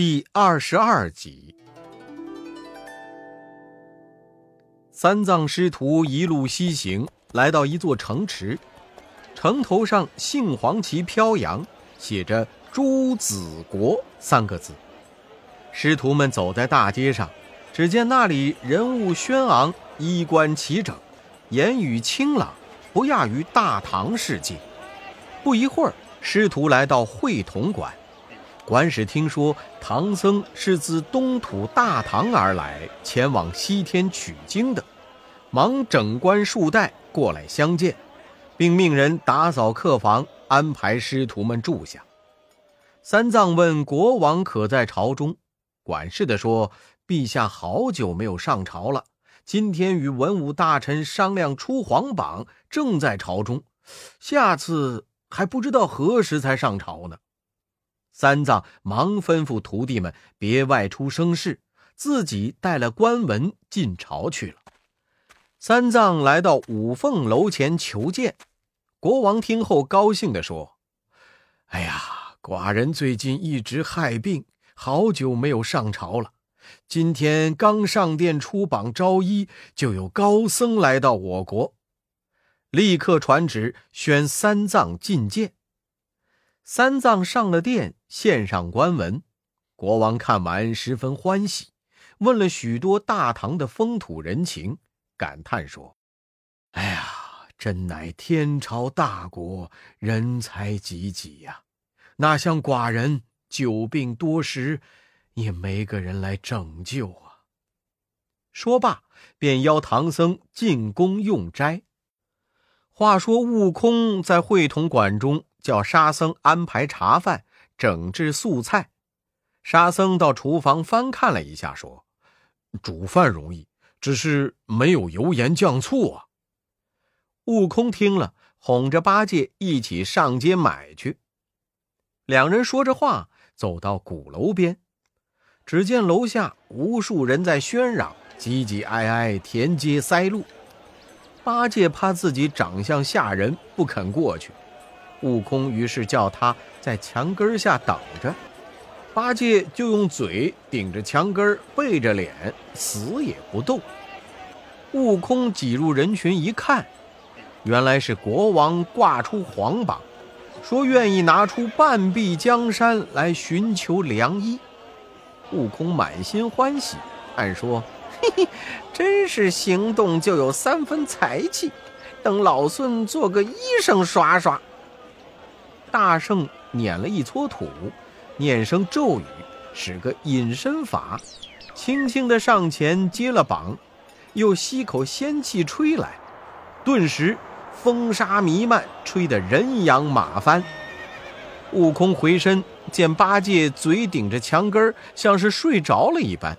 第二十二集，三藏师徒一路西行，来到一座城池，城头上杏黄旗飘扬，写着“朱子国”三个字。师徒们走在大街上，只见那里人物轩昂，衣冠齐整，言语清朗，不亚于大唐世界。不一会儿，师徒来到会同馆。管使听说唐僧是自东土大唐而来，前往西天取经的，忙整冠束带过来相见，并命人打扫客房，安排师徒们住下。三藏问国王可在朝中，管事的说：“陛下好久没有上朝了，今天与文武大臣商量出皇榜，正在朝中，下次还不知道何时才上朝呢。”三藏忙吩咐徒弟们别外出生事，自己带了官文进朝去了。三藏来到五凤楼前求见，国王听后高兴地说：“哎呀，寡人最近一直害病，好久没有上朝了。今天刚上殿出榜招医，就有高僧来到我国，立刻传旨宣三藏觐见。”三藏上了殿，献上官文。国王看完，十分欢喜，问了许多大唐的风土人情，感叹说：“哎呀，真乃天朝大国，人才济济呀！哪像寡人久病多时，也没个人来拯救啊！”说罢，便邀唐僧进宫用斋。话说，悟空在会同馆中。叫沙僧安排茶饭，整治素菜。沙僧到厨房翻看了一下，说：“煮饭容易，只是没有油盐酱醋啊。”悟空听了，哄着八戒一起上街买去。两人说着话，走到鼓楼边，只见楼下无数人在喧嚷，挤挤挨挨，填街塞路。八戒怕自己长相吓人，不肯过去。悟空于是叫他在墙根下等着，八戒就用嘴顶着墙根，背着脸，死也不动。悟空挤入人群一看，原来是国王挂出皇榜，说愿意拿出半壁江山来寻求良医。悟空满心欢喜，暗说：“嘿嘿，真是行动就有三分才气，等老孙做个医生耍耍。”大圣捻了一撮土，念声咒语，使个隐身法，轻轻的上前接了榜，又吸口仙气吹来，顿时风沙弥漫，吹得人仰马翻。悟空回身见八戒嘴顶着墙根像是睡着了一般，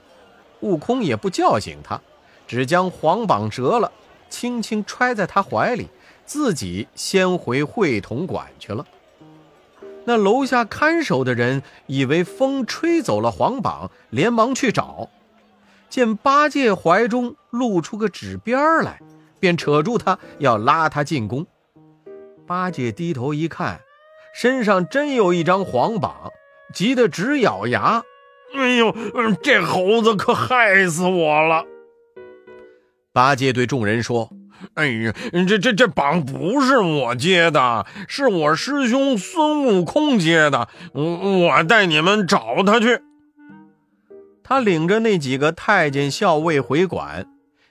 悟空也不叫醒他，只将黄榜折了，轻轻揣在他怀里，自己先回会同馆去了。那楼下看守的人以为风吹走了黄榜，连忙去找，见八戒怀中露出个纸边来，便扯住他要拉他进宫。八戒低头一看，身上真有一张黄榜，急得直咬牙：“哎呦，这猴子可害死我了！”八戒对众人说。哎呀，这这这榜不是我接的，是我师兄孙悟空接的。我我带你们找他去。他领着那几个太监校尉回馆，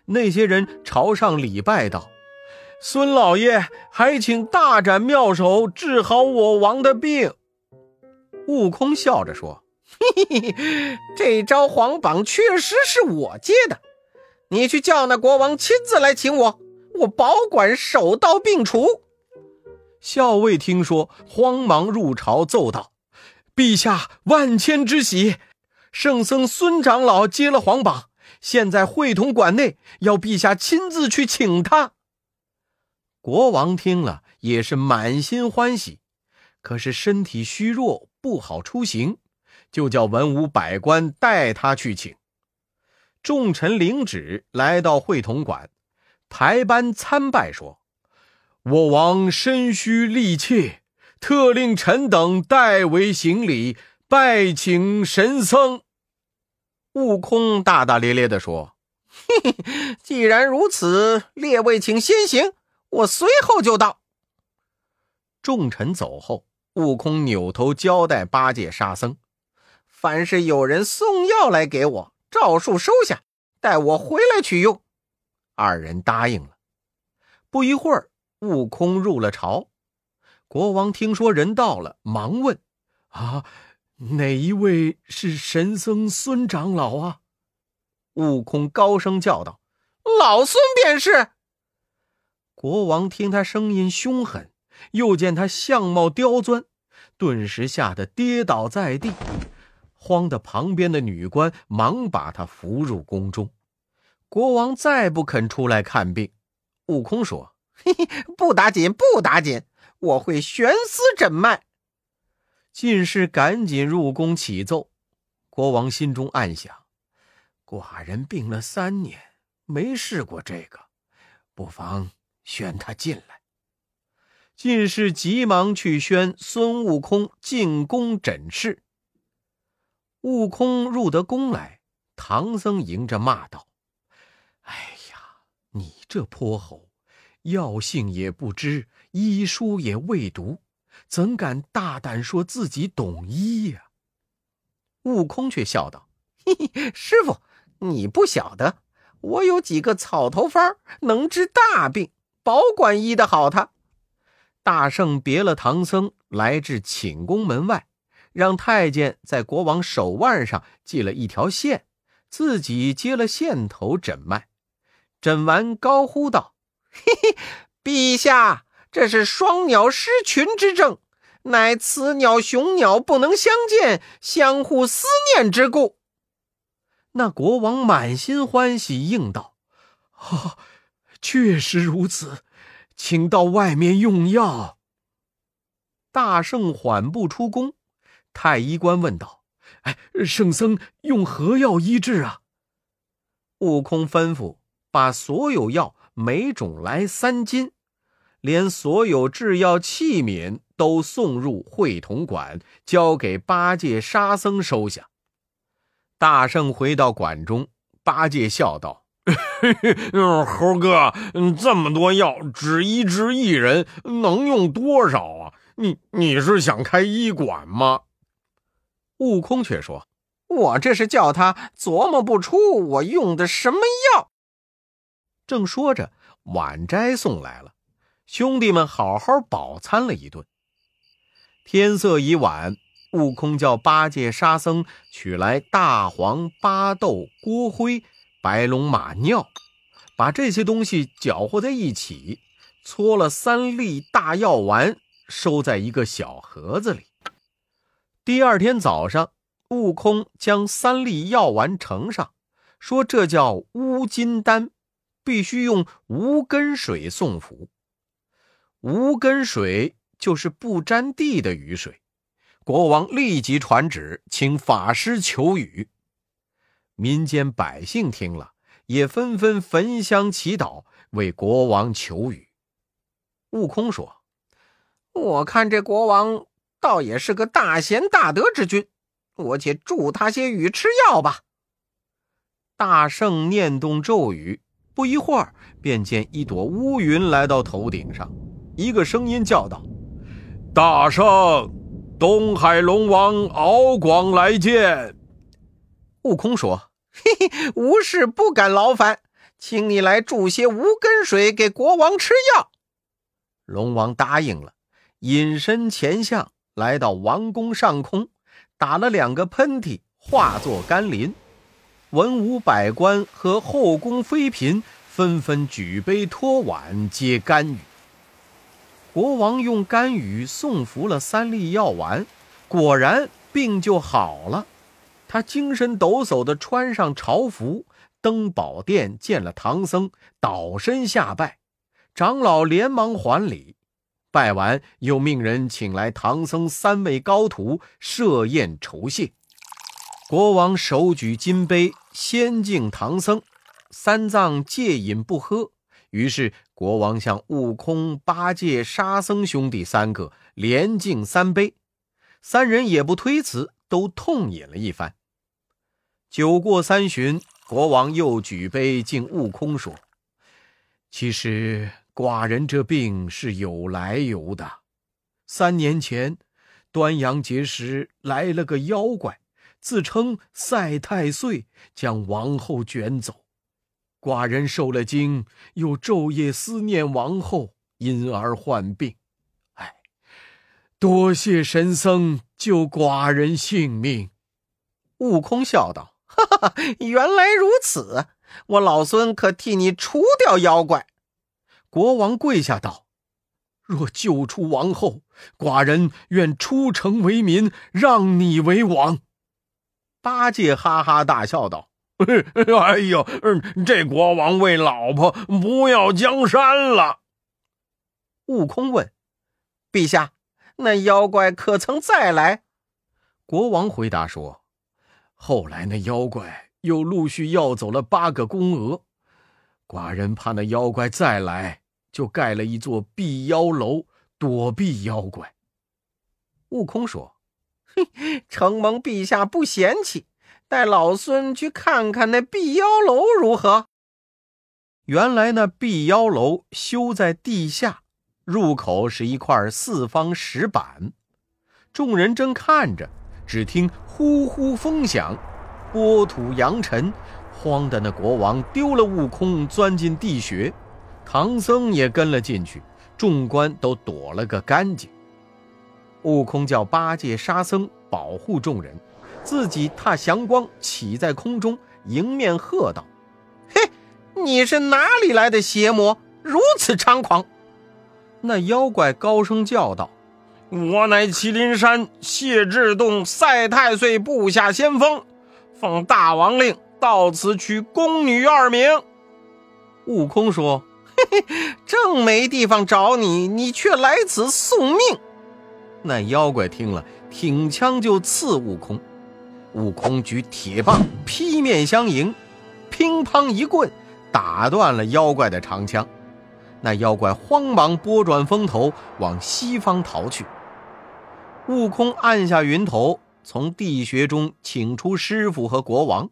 那些人朝上礼拜道：“孙老爷，还请大展妙手，治好我王的病。”悟空笑着说：“ 嘿嘿嘿，这招黄榜确实是我接的，你去叫那国王亲自来请我。”我保管手到病除。校尉听说，慌忙入朝奏道：“陛下万千之喜，圣僧孙长老接了皇榜，现在会同馆内，要陛下亲自去请他。”国王听了也是满心欢喜，可是身体虚弱，不好出行，就叫文武百官带他去请。众臣领旨来到会同馆。排班参拜说：“我王身虚力怯，特令臣等代为行礼，拜请神僧。悟空大大咧咧地说：“嘿嘿，既然如此，列位请先行，我随后就到。”众臣走后，悟空扭头交代八戒、沙僧：“凡是有人送药来给我，照数收下，待我回来取用。”二人答应了。不一会儿，悟空入了朝。国王听说人到了，忙问：“啊？”哪一位是神僧孙长老啊？悟空高声叫道：“老孙便是。”国王听他声音凶狠，又见他相貌刁钻，顿时吓得跌倒在地，慌得旁边的女官忙把他扶入宫中。国王再不肯出来看病。悟空说：“嘿嘿，不打紧，不打紧，我会悬丝诊脉。”进士赶紧入宫启奏，国王心中暗想：寡人病了三年，没试过这个，不妨宣他进来。进士急忙去宣孙悟空进宫诊视。悟空入得宫来，唐僧迎着骂道：“，你这泼猴，药性也不知，医书也未读。”怎敢大胆说自己懂医呀？悟空却笑道：“嘿嘿，师傅，你不晓得，我有几个草头方，能治大病，保管医得好。”他大圣别了唐僧，来至寝宫门外，让太监在国王手腕上系了一条线，自己接了线头诊脉。诊完，高呼道：“嘿嘿，陛下！”这是双鸟失群之症，乃雌鸟雄鸟不能相见，相互思念之故。那国王满心欢喜，应道：“啊，确实如此，请到外面用药。”大圣缓步出宫，太医官问道：“哎，圣僧用何药医治啊？”悟空吩咐把所有药每种来三斤。连所有制药器皿都送入会同馆，交给八戒、沙僧收下。大圣回到馆中，八戒笑道：“猴哥，这么多药，只医治一人，能用多少啊？你你是想开医馆吗？”悟空却说：“我这是叫他琢磨不出我用的什么药。”正说着，晚斋送来了。兄弟们好好饱餐了一顿。天色已晚，悟空叫八戒、沙僧取来大黄、巴豆、锅灰、白龙马尿，把这些东西搅和在一起，搓了三粒大药丸，收在一个小盒子里。第二天早上，悟空将三粒药丸盛上，说：“这叫乌金丹，必须用无根水送服。”无根水就是不沾地的雨水，国王立即传旨，请法师求雨。民间百姓听了，也纷纷焚香祈祷，为国王求雨。悟空说：“我看这国王倒也是个大贤大德之君，我且助他些雨吃药吧。”大圣念动咒语，不一会儿，便见一朵乌云来到头顶上。一个声音叫道：“大圣，东海龙王敖广来见。”悟空说：“嘿嘿，无事不敢劳烦，请你来注些无根水给国王吃药。”龙王答应了，隐身前向，来到王宫上空，打了两个喷嚏，化作甘霖。文武百官和后宫妃嫔纷纷举杯托碗接甘雨。国王用甘雨送服了三粒药丸，果然病就好了。他精神抖擞地穿上朝服，登宝殿见了唐僧，倒身下拜。长老连忙还礼，拜完又命人请来唐僧三位高徒设宴酬谢。国王手举金杯，先敬唐僧，三藏戒饮不喝。于是，国王向悟空、八戒、沙僧兄弟三个连敬三杯，三人也不推辞，都痛饮了一番。酒过三巡，国王又举杯敬悟空说：“其实寡人这病是有来由的。三年前，端阳节时来了个妖怪，自称赛太岁，将王后卷走。寡人受了惊，又昼夜思念王后，因而患病。哎，多谢神僧救寡人性命。”悟空笑道。哈哈，原来如此！我老孙可替你除掉妖怪。国王跪下道：“若救出王后，寡人愿出城为民，让你为王。”八戒哈哈大笑道：“哎呦，这国王为老婆不要江山了。”悟空问：“陛下，那妖怪可曾再来？”国王回答说。后来那妖怪又陆续要走了八个宫娥，寡人怕那妖怪再来，就盖了一座避妖楼躲避妖怪。悟空说：“，承蒙陛下不嫌弃，带老孙去看看那碧妖楼如何？”原来那碧妖楼修在地下，入口是一块四方石板，众人正看着。只听呼呼风响，波土扬尘，慌的那国王丢了悟空，钻进地穴，唐僧也跟了进去，众官都躲了个干净。悟空叫八戒、沙僧保护众人，自己踏祥光起在空中，迎面喝道：“嘿，你是哪里来的邪魔，如此猖狂？”那妖怪高声叫道。我乃麒麟山谢志洞赛太岁部下先锋，奉大王令到此取宫女二名。悟空说：“嘿嘿，正没地方找你，你却来此送命。”那妖怪听了，挺枪就刺悟空。悟空举铁棒劈面相迎，乒乓一棍打断了妖怪的长枪。那妖怪慌忙拨转风头，往西方逃去。悟空按下云头，从地穴中请出师傅和国王。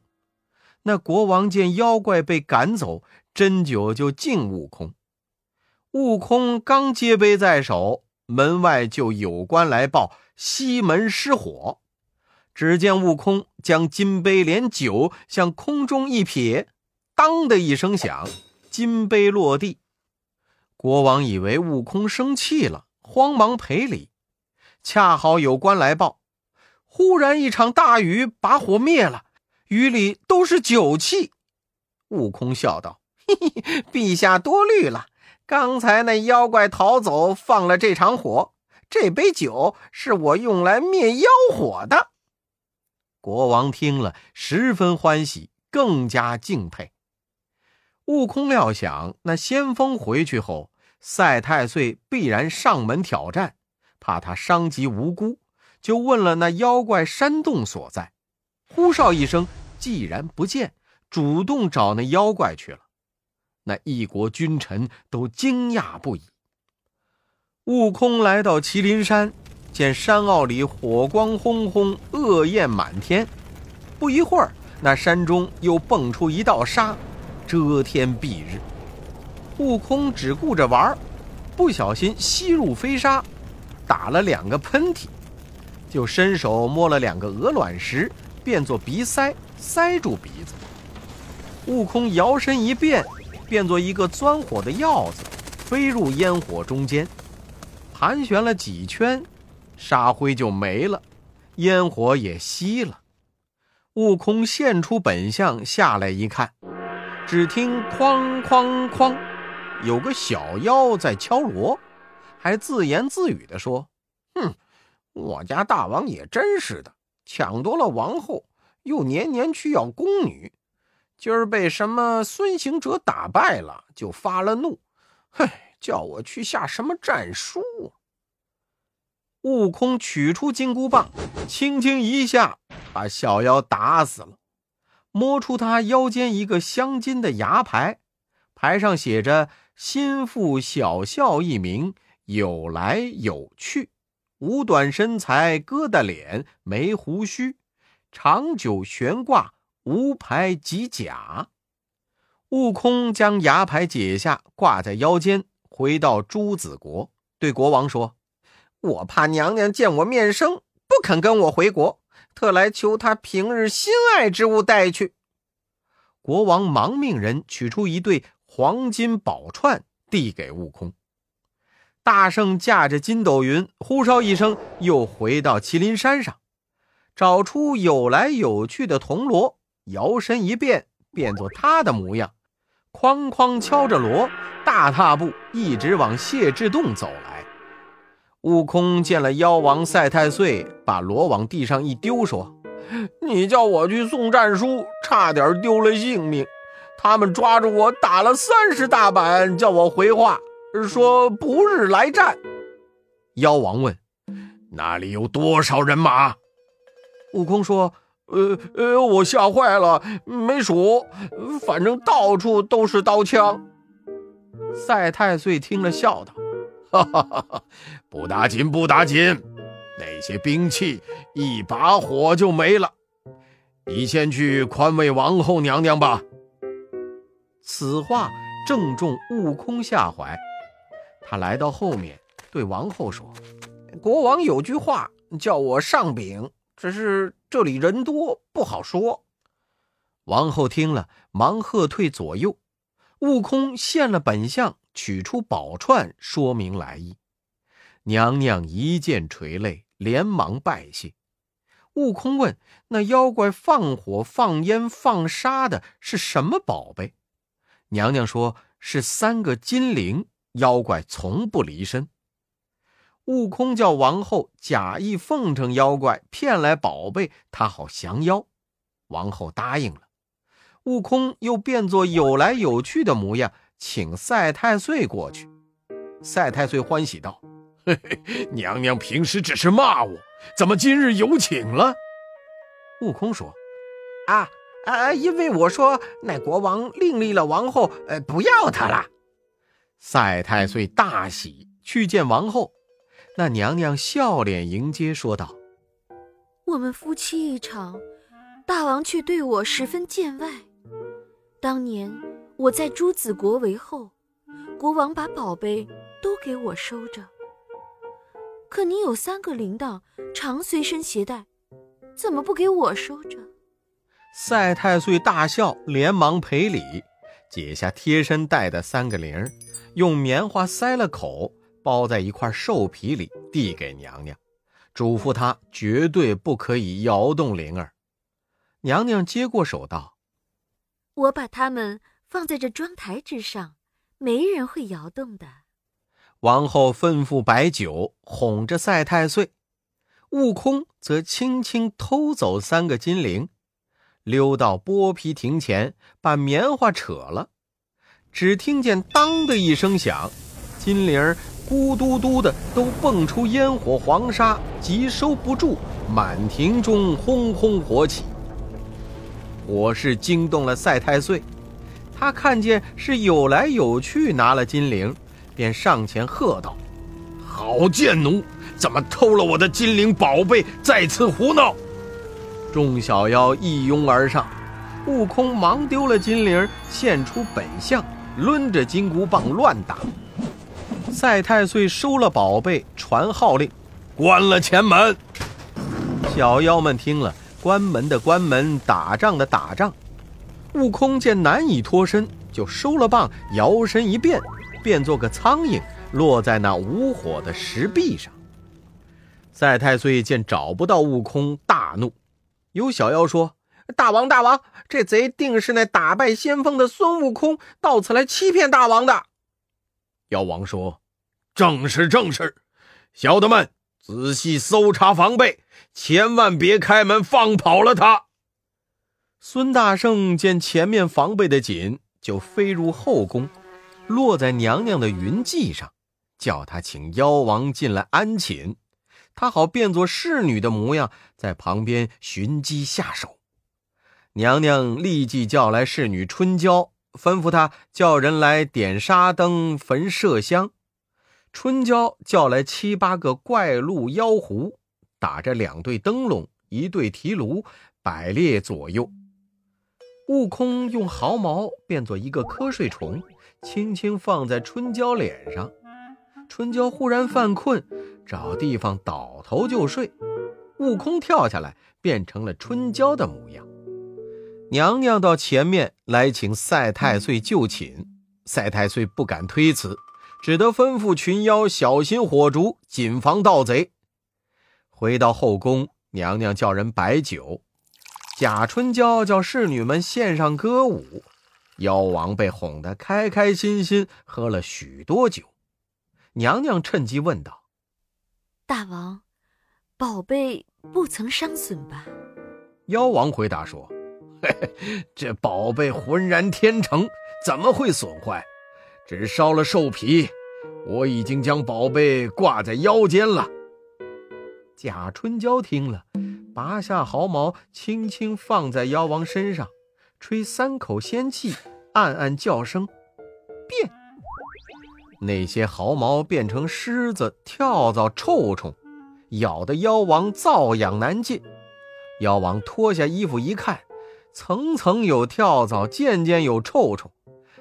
那国王见妖怪被赶走，斟酒就敬悟空。悟空刚接杯在手，门外就有官来报西门失火。只见悟空将金杯连酒向空中一撇，当的一声响，金杯落地。国王以为悟空生气了，慌忙赔礼。恰好有官来报，忽然一场大雨把火灭了，雨里都是酒气。悟空笑道：“嘿嘿，陛下多虑了。刚才那妖怪逃走，放了这场火，这杯酒是我用来灭妖火的。”国王听了十分欢喜，更加敬佩。悟空料想，那先锋回去后，赛太岁必然上门挑战。怕他伤及无辜，就问了那妖怪山洞所在。呼哨一声，既然不见，主动找那妖怪去了。那一国君臣都惊讶不已。悟空来到麒麟山，见山坳里火光轰轰，恶焰满天。不一会儿，那山中又蹦出一道沙，遮天蔽日。悟空只顾着玩，不小心吸入飞沙。打了两个喷嚏，就伸手摸了两个鹅卵石，变作鼻塞，塞住鼻子。悟空摇身一变，变作一个钻火的鹞子，飞入烟火中间，盘旋了几圈，沙灰就没了，烟火也熄了。悟空现出本相，下来一看，只听哐哐哐，有个小妖在敲锣。还自言自语地说：“哼，我家大王也真是的，抢夺了王后，又年年去要宫女，今儿被什么孙行者打败了，就发了怒，嗨，叫我去下什么战书。”悟空取出金箍棒，轻轻一下，把小妖打死了，摸出他腰间一个镶金的牙牌，牌上写着“心腹小校”一名。有来有去，五短身材，疙瘩脸，没胡须，长久悬挂，无牌及甲。悟空将牙牌解下，挂在腰间，回到朱子国，对国王说：“我怕娘娘见我面生，不肯跟我回国，特来求她平日心爱之物带去。”国王忙命人取出一对黄金宝串，递给悟空。大圣驾着筋斗云，呼哨一声，又回到麒麟山上，找出有来有去的铜锣，摇身一变，变作他的模样，哐哐敲着锣，大踏步一直往谢志洞走来。悟空见了妖王赛太岁，把锣往地上一丢，说：“你叫我去送战书，差点丢了性命。他们抓住我打了三十大板，叫我回话。”说不日来战。妖王问：“那里有多少人马？”悟空说：“呃呃，我吓坏了，没数，反正到处都是刀枪。”赛太岁听了，笑道：“哈哈哈哈不打紧，不打紧，那些兵器一把火就没了。你先去宽慰王后娘娘吧。”此话正中悟空下怀。他来到后面，对王后说：“国王有句话叫我上禀，只是这里人多，不好说。”王后听了，忙喝退左右。悟空现了本相，取出宝串，说明来意。娘娘一见垂泪，连忙拜谢。悟空问：“那妖怪放火、放烟、放沙的是什么宝贝？”娘娘说：“是三个金铃。”妖怪从不离身。悟空叫王后假意奉承妖怪，骗来宝贝，他好降妖。王后答应了。悟空又变作有来有去的模样，请赛太岁过去。赛太岁欢喜道：“嘿嘿，娘娘平时只是骂我，怎么今日有请了？”悟空说：“啊啊，因为我说那国王另立了王后，呃，不要他了。”赛太岁大喜，去见王后。那娘娘笑脸迎接，说道：“我们夫妻一场，大王却对我十分见外。当年我在朱子国为后，国王把宝贝都给我收着。可你有三个铃铛，常随身携带，怎么不给我收着？”赛太岁大笑，连忙赔礼，解下贴身带的三个铃儿。用棉花塞了口，包在一块兽皮里，递给娘娘，嘱咐她绝对不可以摇动铃儿。娘娘接过手道：“我把它们放在这妆台之上，没人会摇动的。”王后吩咐摆酒，哄着赛太岁。悟空则轻轻偷走三个金铃，溜到剥皮亭前，把棉花扯了。只听见“当”的一声响，金铃儿咕嘟嘟的都蹦出烟火黄沙，急收不住，满庭中轰轰火起。火势惊动了赛太岁，他看见是有来有去拿了金铃，便上前喝道：“好贱奴，怎么偷了我的金铃宝贝，在此胡闹！”众小妖一拥而上，悟空忙丢了金铃，现出本相。抡着金箍棒乱打，赛太岁收了宝贝，传号令，关了前门。小妖们听了，关门的关门，打仗的打仗。悟空见难以脱身，就收了棒，摇身一变，变做个苍蝇，落在那无火的石壁上。赛太岁见找不到悟空，大怒。有小妖说。大王，大王，这贼定是那打败先锋的孙悟空，到此来欺骗大王的。妖王说：“正是，正是。小的们，仔细搜查防备，千万别开门放跑了他。”孙大圣见前面防备的紧，就飞入后宫，落在娘娘的云髻上，叫他请妖王进来安寝，他好变作侍女的模样，在旁边寻机下手。娘娘立即叫来侍女春娇，吩咐她叫人来点纱灯、焚麝香。春娇叫来七八个怪鹿妖狐，打着两对灯笼，一对提炉，摆列左右。悟空用毫毛变作一个瞌睡虫，轻轻放在春娇脸上。春娇忽然犯困，找地方倒头就睡。悟空跳下来，变成了春娇的模样。娘娘到前面来请赛太岁就寝，赛太岁不敢推辞，只得吩咐群妖小心火烛，谨防盗贼。回到后宫，娘娘叫人摆酒。贾春娇叫侍女们献上歌舞，妖王被哄得开开心心，喝了许多酒。娘娘趁机问道：“大王，宝贝不曾伤损吧？”妖王回答说：“嘿嘿，这宝贝浑然天成，怎么会损坏？只烧了兽皮。我已经将宝贝挂在腰间了。”贾春娇听了。拔下毫毛，轻轻放在妖王身上，吹三口仙气，暗暗叫声“变”。那些毫毛变成虱子、跳蚤、臭虫，咬得妖王瘙痒难禁。妖王脱下衣服一看，层层有跳蚤，件件有臭虫，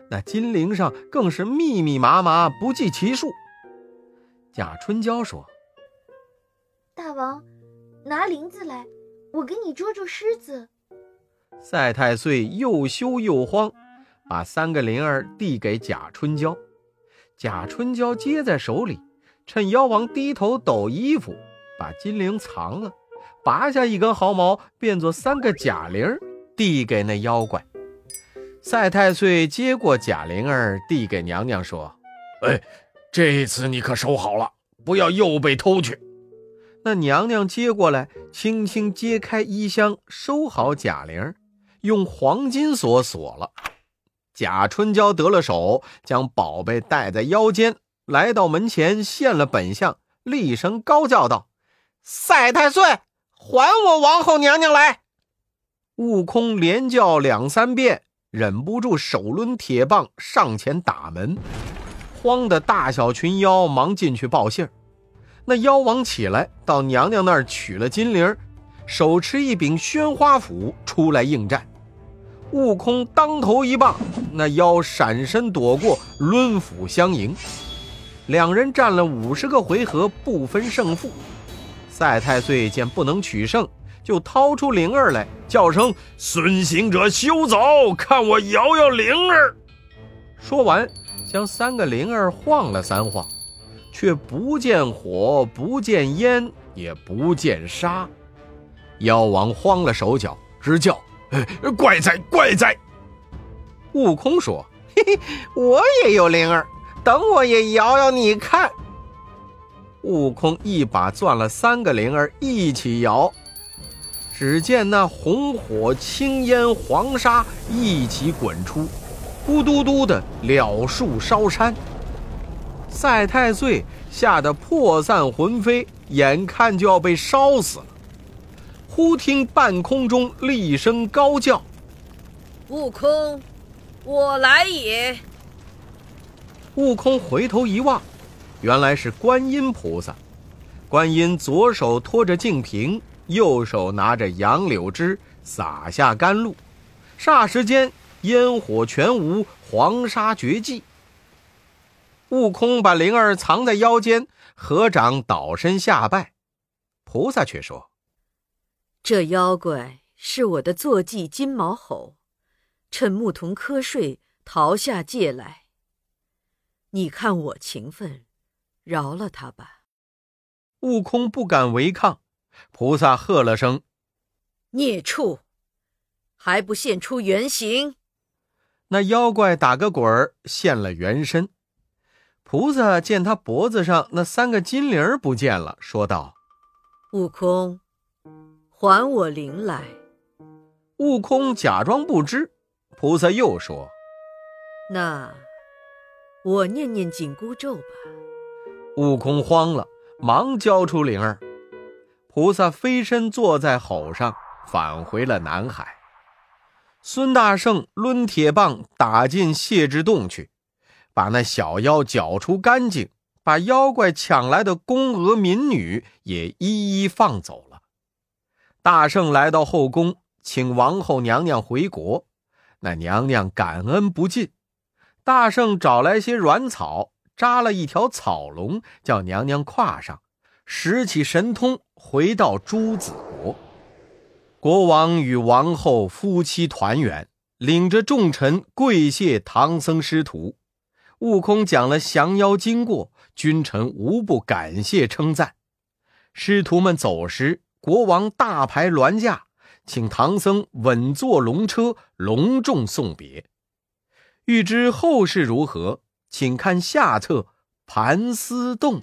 那金铃上更是密密麻麻，不计其数。贾春娇说：“大王。”拿铃子来，我给你捉捉狮子。赛太岁又羞又慌，把三个铃儿递给贾春娇。贾春娇接在手里，趁妖王低头抖衣服，把金铃藏了，拔下一根毫毛，变作三个假铃儿，递给那妖怪。赛太岁接过贾玲儿，递给娘娘说：“哎，这次你可收好了，不要又被偷去。”那娘娘接过来，轻轻揭开衣箱，收好贾铃，用黄金锁锁了。贾春娇得了手，将宝贝戴在腰间，来到门前现了本相，厉声高叫道：“赛太岁，还我王后娘娘来！”悟空连叫两三遍，忍不住手抡铁棒上前打门，慌得大小群妖忙进去报信儿。那妖王起来，到娘娘那儿取了金铃，手持一柄宣花斧出来应战。悟空当头一棒，那妖闪身躲过，抡斧相迎。两人战了五十个回合，不分胜负。赛太岁见不能取胜，就掏出灵儿来，叫声：“孙行者休走，看我摇摇灵儿。”说完，将三个灵儿晃了三晃。却不见火，不见烟，也不见沙。妖王慌了手脚，直叫：“怪哉，怪哉！”悟空说：“嘿嘿，我也有灵儿，等我也摇摇，你看。”悟空一把攥了三个灵儿，一起摇。只见那红火、青烟、黄沙一起滚出，咕嘟嘟的了树烧山。赛太岁吓得魄散魂飞，眼看就要被烧死了。忽听半空中厉声高叫：“悟空，我来也！”悟空回头一望，原来是观音菩萨。观音左手托着净瓶，右手拿着杨柳枝，洒下甘露。霎时间，烟火全无，黄沙绝迹。悟空把灵儿藏在腰间，合掌倒身下拜。菩萨却说：“这妖怪是我的坐骑金毛吼，趁牧童瞌睡逃下界来。你看我情分，饶了他吧。”悟空不敢违抗。菩萨喝了声：“孽畜，还不现出原形！”那妖怪打个滚儿，现了原身。菩萨见他脖子上那三个金铃不见了，说道：“悟空，还我铃来。”悟空假装不知。菩萨又说：“那我念念紧箍咒吧。”悟空慌了，忙交出铃儿。菩萨飞身坐在吼上，返回了南海。孙大圣抡铁棒打进谢之洞去。把那小妖搅除干净，把妖怪抢来的宫娥民女也一一放走了。大圣来到后宫，请王后娘娘回国，那娘娘感恩不尽。大圣找来些软草，扎了一条草龙，叫娘娘跨上，使起神通，回到朱子国。国王与王后夫妻团圆，领着众臣跪谢唐僧师徒。悟空讲了降妖经过，君臣无不感谢称赞。师徒们走时，国王大排銮驾，请唐僧稳坐龙车，隆重送别。欲知后事如何，请看下册《盘丝洞》。